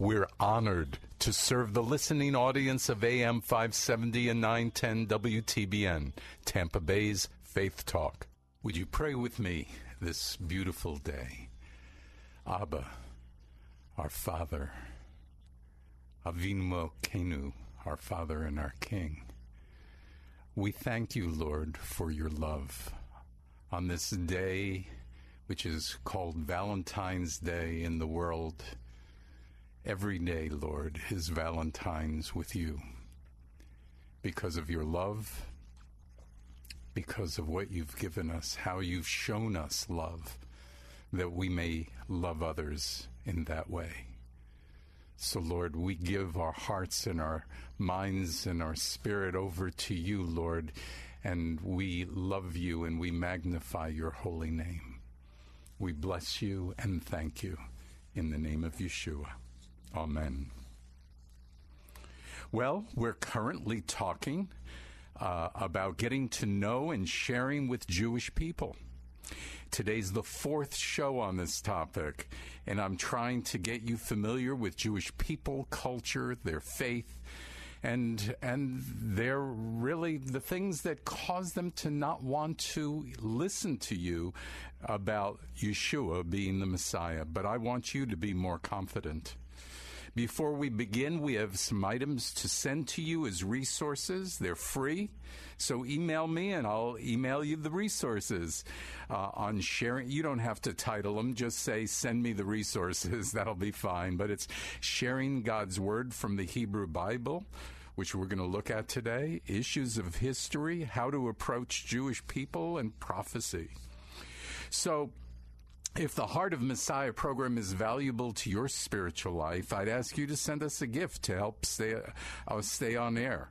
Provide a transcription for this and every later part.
We're honored to serve the listening audience of AM 570 and 910 WTBN, Tampa Bay's Faith Talk. Would you pray with me this beautiful day? Abba, our Father, Avinu Malkeinu, our Father and our King. We thank you, Lord, for your love on this day, which is called Valentine's Day in the world. Every day, Lord, is Valentine's with you. Because of your love, because of what you've given us, how you've shown us love, that we may love others in that way. So, Lord, we give our hearts and our minds and our spirit over to you, Lord, and we love you and we magnify your holy name. We bless you and thank you in the name of Yeshua. Amen. Well, we're currently talking uh, about getting to know and sharing with Jewish people. Today's the fourth show on this topic, and I'm trying to get you familiar with Jewish people, culture, their faith, and and they're really the things that cause them to not want to listen to you about Yeshua being the Messiah. But I want you to be more confident. Before we begin, we have some items to send to you as resources. They're free. So email me and I'll email you the resources uh, on sharing. You don't have to title them, just say, send me the resources. That'll be fine. But it's sharing God's Word from the Hebrew Bible. Which we're going to look at today issues of history, how to approach Jewish people, and prophecy. So, if the Heart of Messiah program is valuable to your spiritual life, I'd ask you to send us a gift to help stay, uh, stay on air.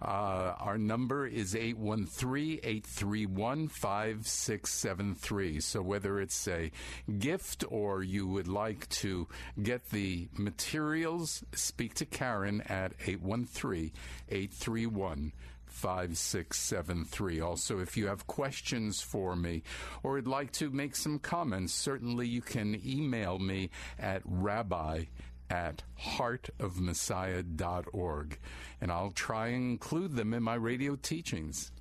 Uh, our number is 813-831-5673. So whether it's a gift or you would like to get the materials, speak to Karen at 813-831 5673. Also, if you have questions for me or would like to make some comments, certainly you can email me at rabbi at heartofmessiah.org, and I'll try and include them in my radio teachings.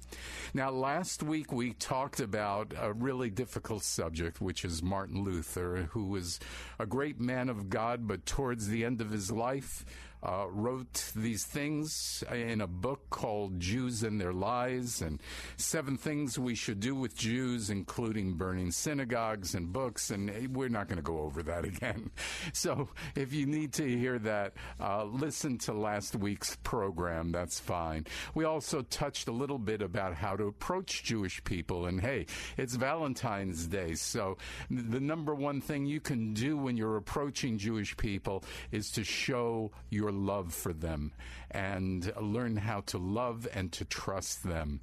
Now, last week we talked about a really difficult subject, which is Martin Luther, who was a great man of God, but towards the end of his life, uh, wrote these things in a book called Jews and Their Lies and Seven Things We Should Do with Jews, including burning synagogues and books. And we're not going to go over that again. So if you need to hear that, uh, listen to last week's program. That's fine. We also touched a little bit about how to approach Jewish people. And hey, it's Valentine's Day. So the number one thing you can do when you're approaching Jewish people is to show your love for them and learn how to love and to trust them.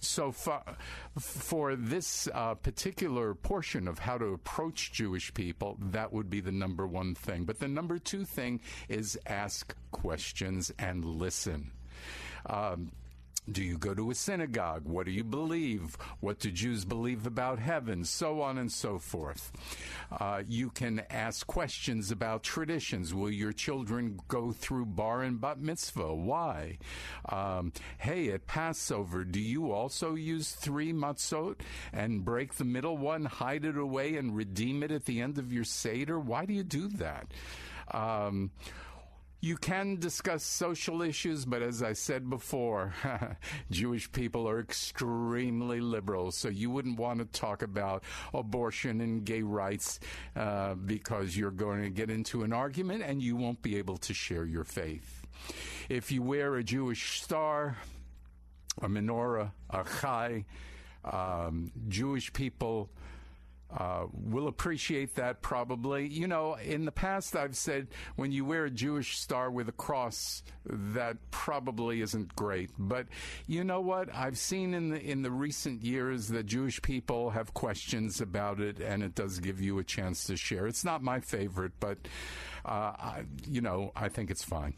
So, for, for this uh, particular portion of how to approach Jewish people, that would be the number one thing. But the number two thing is ask questions and listen. Um, Do you go to a synagogue? What do you believe? What do Jews believe about heaven? So on and so forth. Uh, you can ask questions about traditions. Will your children go through bar and bat mitzvah? Why? Um, hey, at Passover, do you also use three matzot and break the middle one, hide it away, and redeem it at the end of your Seder? Why do you do that? Um, you can discuss social issues, but as I said before, Jewish people are extremely liberal, so you wouldn't want to talk about abortion and gay rights uh, because you're going to get into an argument and you won't be able to share your faith. If you wear a Jewish star, a menorah, a chai, um, Jewish people uh, will appreciate that probably. You know, in the past, I've said when you wear a Jewish star with a cross, that probably isn't great. But you know what? I've seen in the in the recent years that Jewish people have questions about it, and it does give you a chance to share. It's not my favorite, but uh, I, you know, I think it's fine.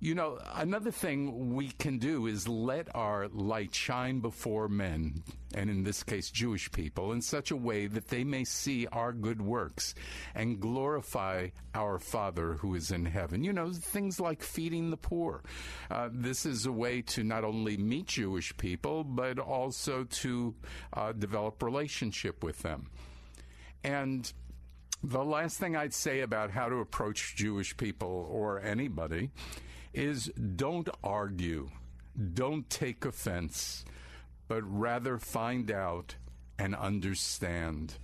You know, another thing we can do is let our light shine before men, and in this case, Jewish people, in such a way that they may see our good works and glorify our Father who is in heaven. You know, things like feeding the poor. Uh, this is a way to not only meet Jewish people, but also to uh, develop relationship with them. And the last thing I'd say about how to approach Jewish people or anybody is don't argue, don't take offense, but rather find out and understand.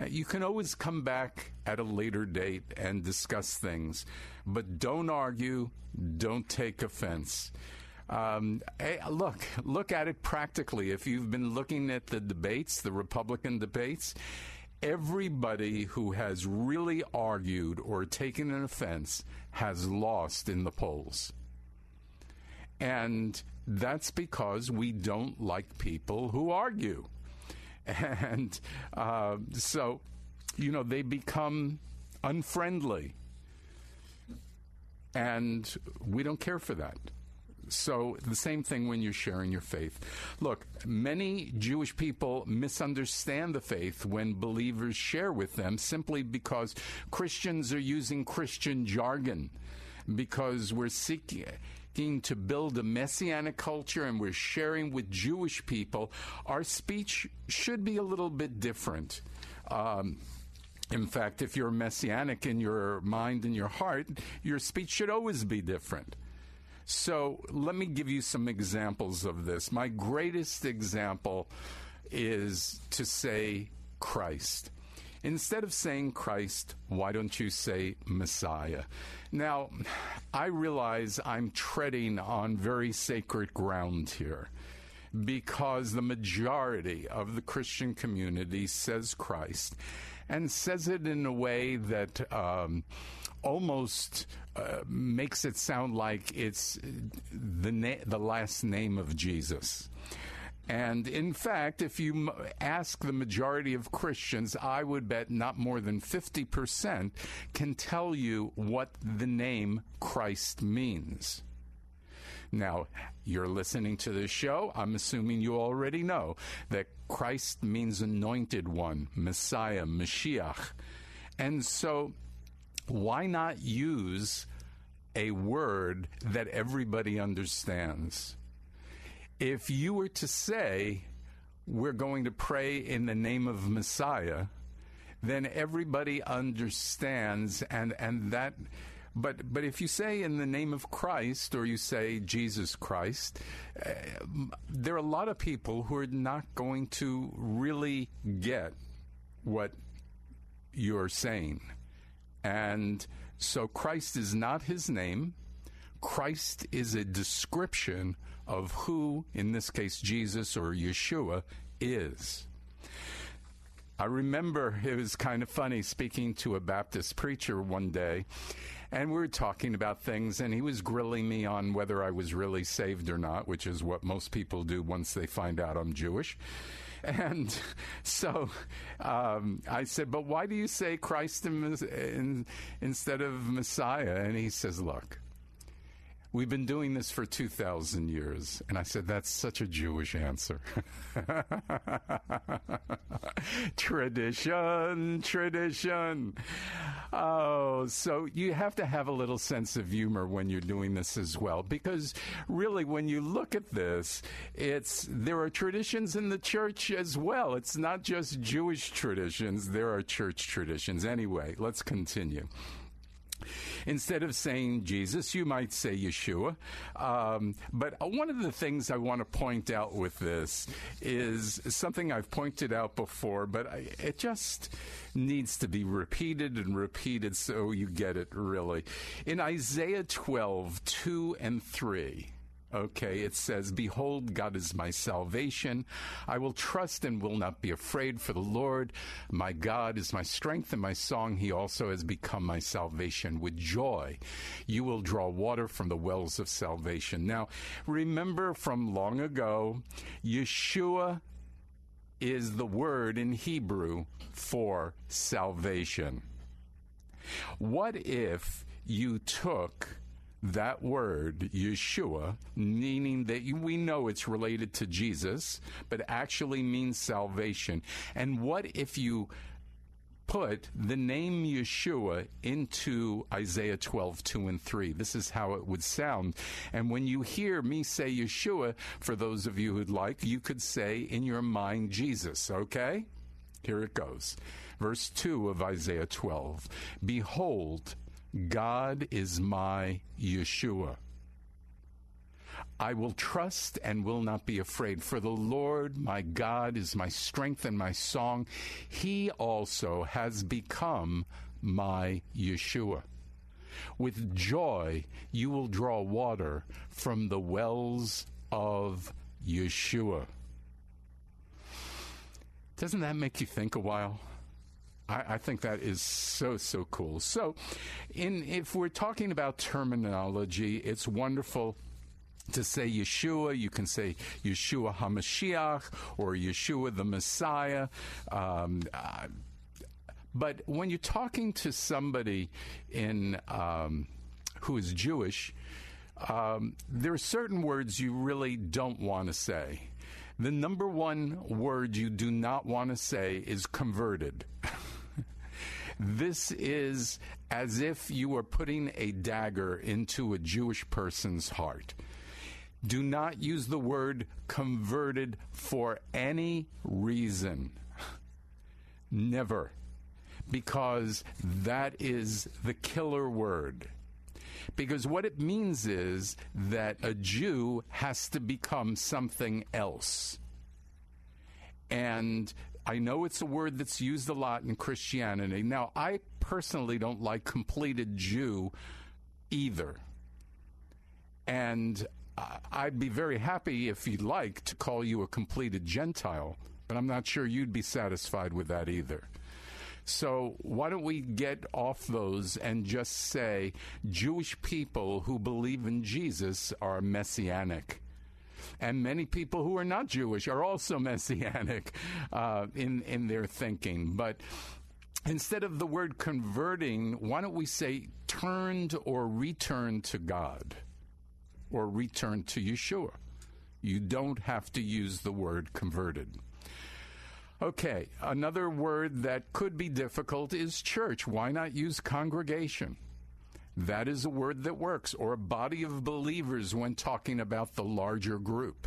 Uh, You can always come back at a later date and discuss things, but don't argue, don't take offense. Um, hey, look, look at it practically. If you've been looking at the debates, the Republican debates, everybody who has really argued or taken an offense has lost in the polls. And that's because we don't like people who argue. And uh, so, you know, they become unfriendly. And we don't care for that. So, the same thing when you're sharing your faith. Look, many Jewish people misunderstand the faith when believers share with them simply because Christians are using Christian jargon, because we're seeking to build a messianic culture and we're sharing with Jewish people, our speech should be a little bit different. Um, in fact, if you're messianic in your mind and your heart, your speech should always be different. So let me give you some examples of this. My greatest example is to say Christ. Instead of saying Christ, why don't you say Messiah? Now, I realize I'm treading on very sacred ground here because the majority of the Christian community says Christ and says it in a way that um, almost uh, makes it sound like it's the na- the last name of Jesus. And in fact, if you ask the majority of Christians, I would bet not more than 50% can tell you what the name Christ means. Now, you're listening to this show. I'm assuming you already know that Christ means anointed one, Messiah, Mashiach. And so, why not use a word that everybody understands? If you were to say, we're going to pray in the name of Messiah, then everybody understands and, and that but but if you say in the name of Christ or you say Jesus Christ, uh, there are a lot of people who are not going to really get what you're saying. And so Christ is not his name. Christ is a description of who, in this case, Jesus or Yeshua, is. I remember it was kind of funny speaking to a Baptist preacher one day, and we were talking about things, and he was grilling me on whether I was really saved or not, which is what most people do once they find out I'm Jewish. And so um, I said, But why do you say Christ in, in, instead of Messiah? And he says, Look, We've been doing this for 2,000 years. And I said, That's such a Jewish answer. tradition, tradition. Oh, so you have to have a little sense of humor when you're doing this as well. Because really, when you look at this, it's there are traditions in the church as well. It's not just Jewish traditions, there are church traditions. Anyway, let's continue. Instead of saying Jesus, you might say Yeshua. Um, but one of the things I want to point out with this is something I've pointed out before, but I, it just needs to be repeated and repeated so you get it really. In Isaiah 12, 2 and 3, Okay, it says, Behold, God is my salvation. I will trust and will not be afraid, for the Lord my God is my strength and my song. He also has become my salvation. With joy, you will draw water from the wells of salvation. Now, remember from long ago, Yeshua is the word in Hebrew for salvation. What if you took that word, Yeshua, meaning that we know it's related to Jesus, but actually means salvation. And what if you put the name Yeshua into Isaiah 12, 2 and 3. This is how it would sound. And when you hear me say Yeshua, for those of you who'd like, you could say in your mind Jesus, okay? Here it goes. Verse 2 of Isaiah 12 Behold, God is my Yeshua. I will trust and will not be afraid, for the Lord my God is my strength and my song. He also has become my Yeshua. With joy you will draw water from the wells of Yeshua. Doesn't that make you think a while? I, I, think that is so so cool. So, in if we're talking about terminology, it's wonderful to say Yeshua, you can say Yeshua HaMashiach or Yeshua the Messiah. Um, uh, but when you're talking to somebody in um, who is Jewish, um, there are certain words you really don't want to say. The number one word you do not want to say is converted. This is as if you were putting a dagger into a Jewish person's heart. Do not use the word converted for any reason. Never. Because that is the killer word. Because what it means is that a Jew has to become something else. And I know it's a word that's used a lot in Christianity. Now, I personally don't like completed Jew either. And uh, I'd be very happy if you'd like to call you a completed Gentile, but I'm not sure you'd be satisfied with that either. So, why don't we get off those and just say Jewish people who believe in Jesus are messianic? And many people who are not Jewish are also messianic uh, in in their thinking. But instead of the word converting, why don't we say turned or returned to God or returned to Yeshua? You don't have to use the word converted. Okay, another word that could be difficult is church. Why not use congregation? That is a word that works, or a body of believers when talking about the larger group.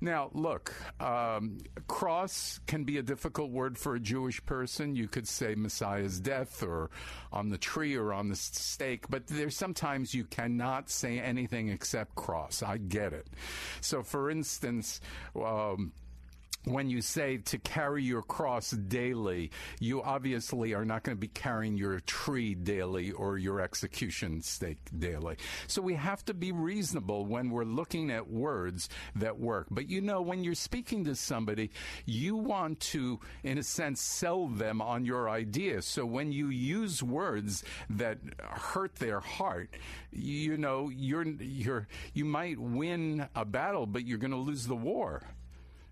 Now, look, um, cross can be a difficult word for a Jewish person. You could say Messiah's death or on the tree or on the stake, but there's sometimes you cannot say anything except cross. I get it. So, for instance, um, when you say to carry your cross daily, you obviously are not going to be carrying your tree daily or your execution stake daily. So we have to be reasonable when we're looking at words that work. But you know, when you're speaking to somebody, you want to, in a sense, sell them on your idea. So when you use words that hurt their heart, you know, you're, you're, you might win a battle, but you're going to lose the war.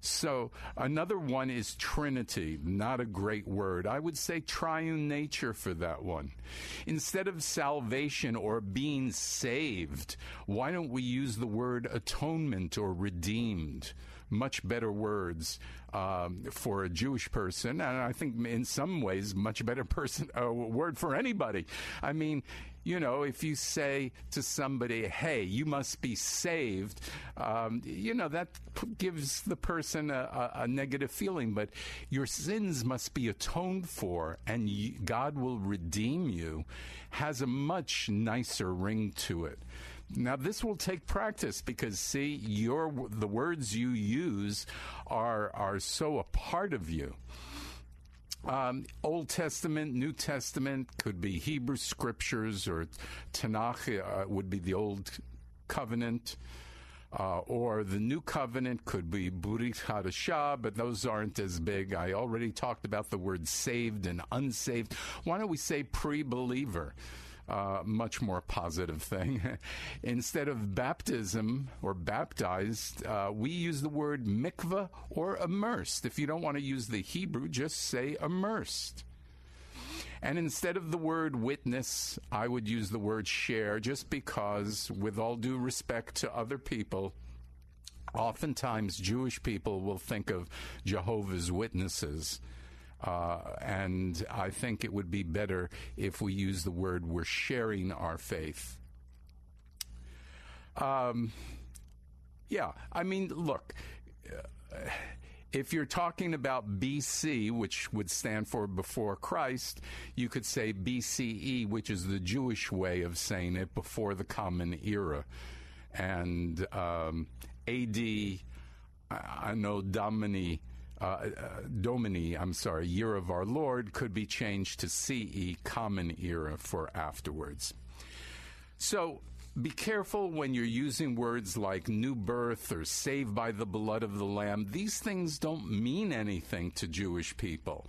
So another one is Trinity, not a great word. I would say triune nature for that one. Instead of salvation or being saved, why don't we use the word atonement or redeemed? Much better words um, for a Jewish person, and I think in some ways much better person uh, word for anybody. I mean, you know, if you say to somebody, "Hey, you must be saved," um, you know that gives the person a, a, negative feeling. But your sins must be atoned for, and God will redeem you. Has a much nicer ring to it. Now this will take practice because see your the words you use are are so a part of you. Um, Old Testament, New Testament could be Hebrew scriptures or Tanakh uh, would be the Old Covenant. Uh, or the new covenant could be Brit Hadashah, but those aren't as big. I already talked about the word saved and unsaved. Why don't we say pre believer? Uh, much more positive thing. Instead of baptism or baptized, uh, we use the word mikvah or immersed. If you don't want to use the Hebrew, just say immersed. And instead of the word witness, I would use the word share just because, with all due respect to other people, oftentimes Jewish people will think of Jehovah's Witnesses uh, and I think it would be better if we use the word we're sharing our faith. Um, yeah, I mean, look. Uh, if you're talking about BC, which would stand for before Christ, you could say BCE, which is the Jewish way of saying it, before the Common Era. And um, AD, Anno Domini uh, uh, Domini, I'm sorry, year of our Lord could be changed to CE, common era for afterwards. So be careful when you're using words like new birth or saved by the blood of the Lamb. These things don't mean anything to Jewish people.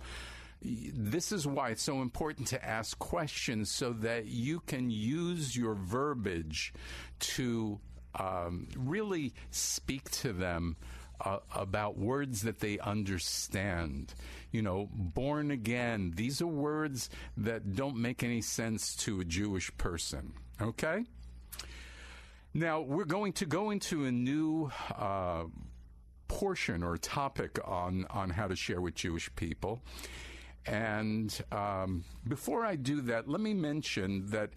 This is why it's so important to ask questions so that you can use your verbiage to um, really speak to them uh, about words that they understand. You know, born again, these are words that don't make any sense to a Jewish person. Okay? Now, we're going to go into a new uh, portion or topic on, on how to share with Jewish people. And um, before I do that, let me mention that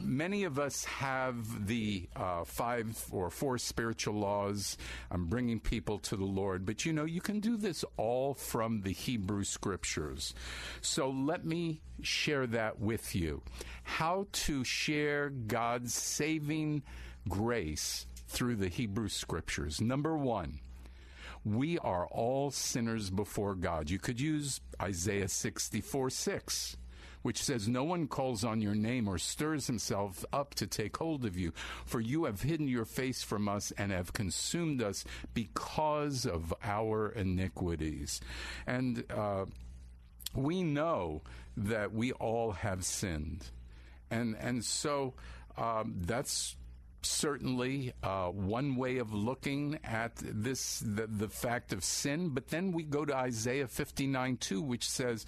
many of us have the uh, five or four spiritual laws. I'm bringing people to the Lord, but you know, you can do this all from the Hebrew scriptures. So let me share that with you. How to share God's saving grace through the Hebrew scriptures. Number one, we are all sinners before God. You could use Isaiah 64 6 which says, No one calls on your name or stirs himself up to take hold of you, for you have hidden your face from us and have consumed us because of our iniquities. And uh, we know that we all have sinned. And, and so um, that's certainly uh, one way of looking at this the, the, fact of sin but then we go to isaiah 59 2 which says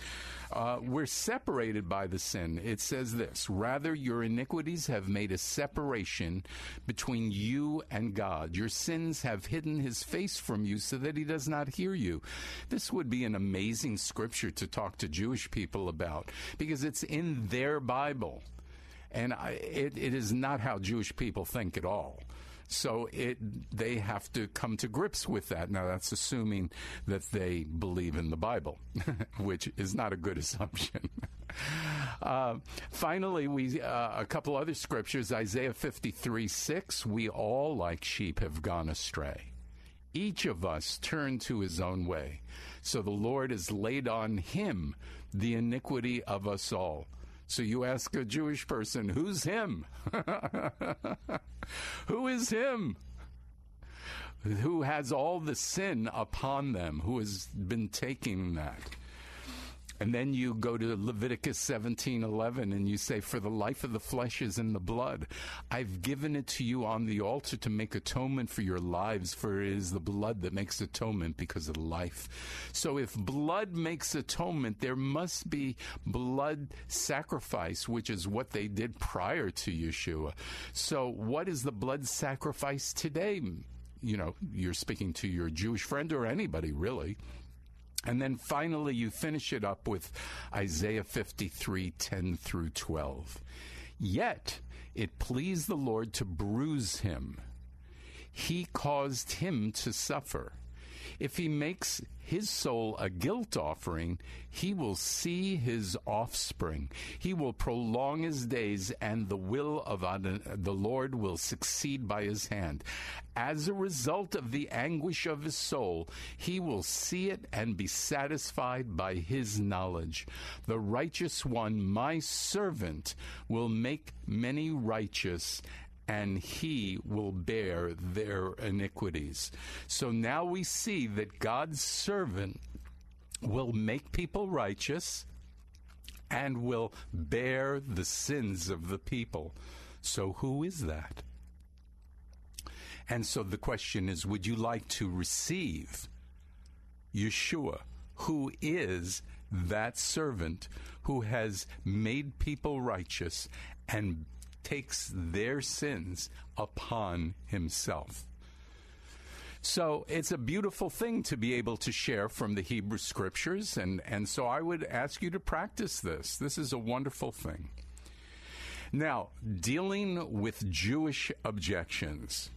uh, we're separated by the sin. It says this rather your iniquities have made a separation between you and god. Your sins have hidden his face from you so that he does not hear you. This would be an amazing scripture to talk to jewish people about because it's in their bible and I, it, it is not how Jewish people think at all. So it they have to come to grips with that. Now that's assuming that they believe in the Bible, which is not a good assumption. uh, finally, we uh, a couple other scriptures: Isaiah fifty three six. We all, like sheep, have gone astray. Each of us turned to his own way. So the Lord has laid on him the iniquity of us all. So you ask a Jewish person, who's him? Who is him? Who has all the sin upon them, who has been taking that. And then you go to Leviticus 17:11 and you say for the life of the flesh is in the blood. I've given it to you on the altar to make atonement for your lives for it is the blood that makes atonement because of life. So if blood makes atonement there must be blood sacrifice which is what they did prior to Yeshua. So what is the blood sacrifice today? You know, you're speaking to your Jewish friend or anybody really. And then finally, you finish it up with Isaiah 53 10 through 12. Yet it pleased the Lord to bruise him, he caused him to suffer. If he makes his soul a guilt offering, he will see his offspring. He will prolong his days, and the will of the Lord will succeed by his hand. As a result of the anguish of his soul, he will see it and be satisfied by his knowledge. The righteous one, my servant, will make many righteous and he will bear their iniquities. So now we see that God's servant will make people righteous and will bear the sins of the people. So who is that? And so the question is would you like to receive Yeshua, who is that servant who has made people righteous and takes their sins upon himself. So it's a beautiful thing to be able to share from the Hebrew scriptures, and, and so I would ask you to practice this. This is a wonderful thing. Now, dealing with Jewish objections,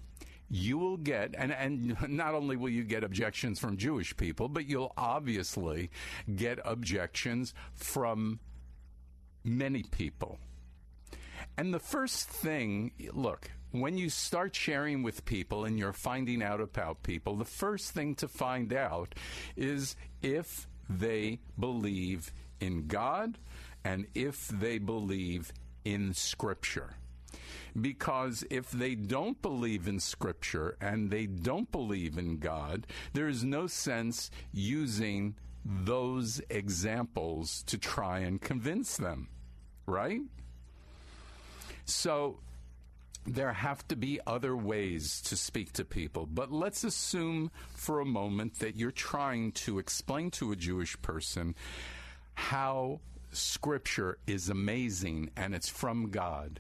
you will get, and, and not only will you get objections from Jewish people, but you'll obviously get objections from many people. And the first thing, look, when you start sharing with people and you're finding out about people, the first thing to find out is if they believe in God and if they believe in Scripture. Because if they don't believe in Scripture and they don't believe in God, there is no sense using those examples to try and convince them, right? So there have to be other ways to speak to people. But let's assume for a moment that you're trying to explain to a Jewish person how Scripture is amazing and it's from God.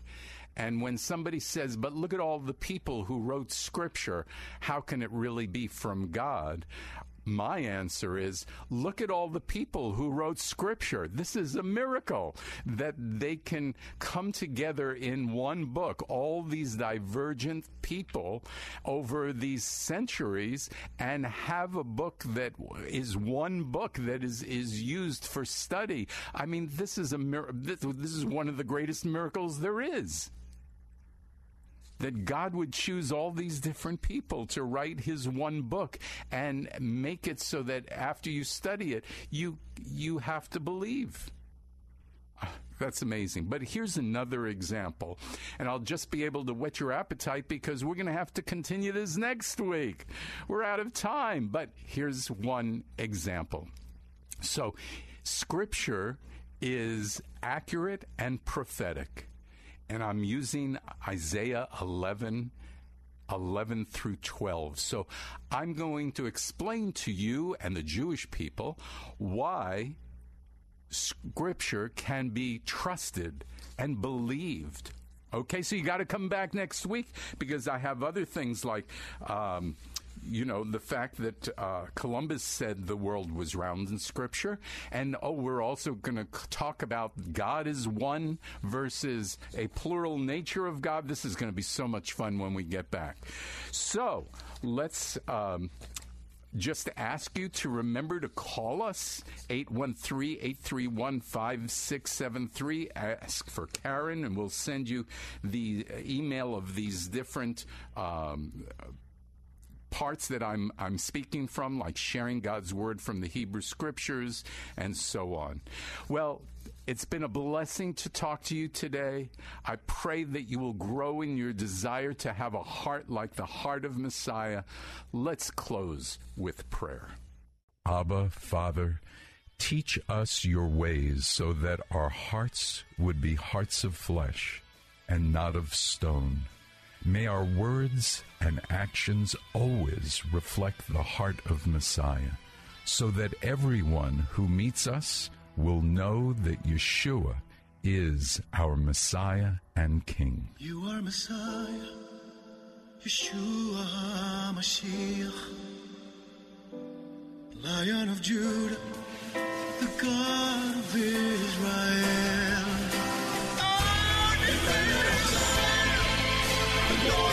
And when somebody says, but look at all the people who wrote Scripture, how can it really be from God? My answer is look at all the people who wrote scripture. This is a miracle that they can come together in one book, all these divergent people over these centuries and have a book that is one book that is, is used for study. I mean, this is a mir- this, this is one of the greatest miracles there is that God would choose all these different people to write his one book and make it so that after you study it, you you have to believe. That's amazing. But here's another example. And I'll just be able to whet your appetite because we're going to have to continue this next week. We're out of time. But here's one example. So, Scripture is accurate and prophetic and I'm using Isaiah 11. 11 through 12. So I'm going to explain to you and the Jewish people why Scripture can be trusted and believed. Okay, so you got to come back next week because I have other things like. Um, you know, the fact that uh, Columbus said the world was round in Scripture. And oh, we're also going to talk about God is one versus a plural nature of God. This is going to be so much fun when we get back. So let's. Um, just ask you to remember to call us 813-831-5673 ask for karen and we'll send you the email of these different um, parts that I'm I'm speaking from, like sharing God's word from the Hebrew scriptures and so on. Well, it's been a blessing to talk to you today. I pray that you will grow in your desire to have a heart like the heart of Messiah. Let's close with prayer. Abba, Father, Teach us your ways so that our hearts would be hearts of flesh and not of stone. May our words and actions always reflect the heart of Messiah, so that everyone who meets us will know that Yeshua is our Messiah and King. You are Messiah, Yeshua HaMashiach, Lion of Judah, the God of Israel. Three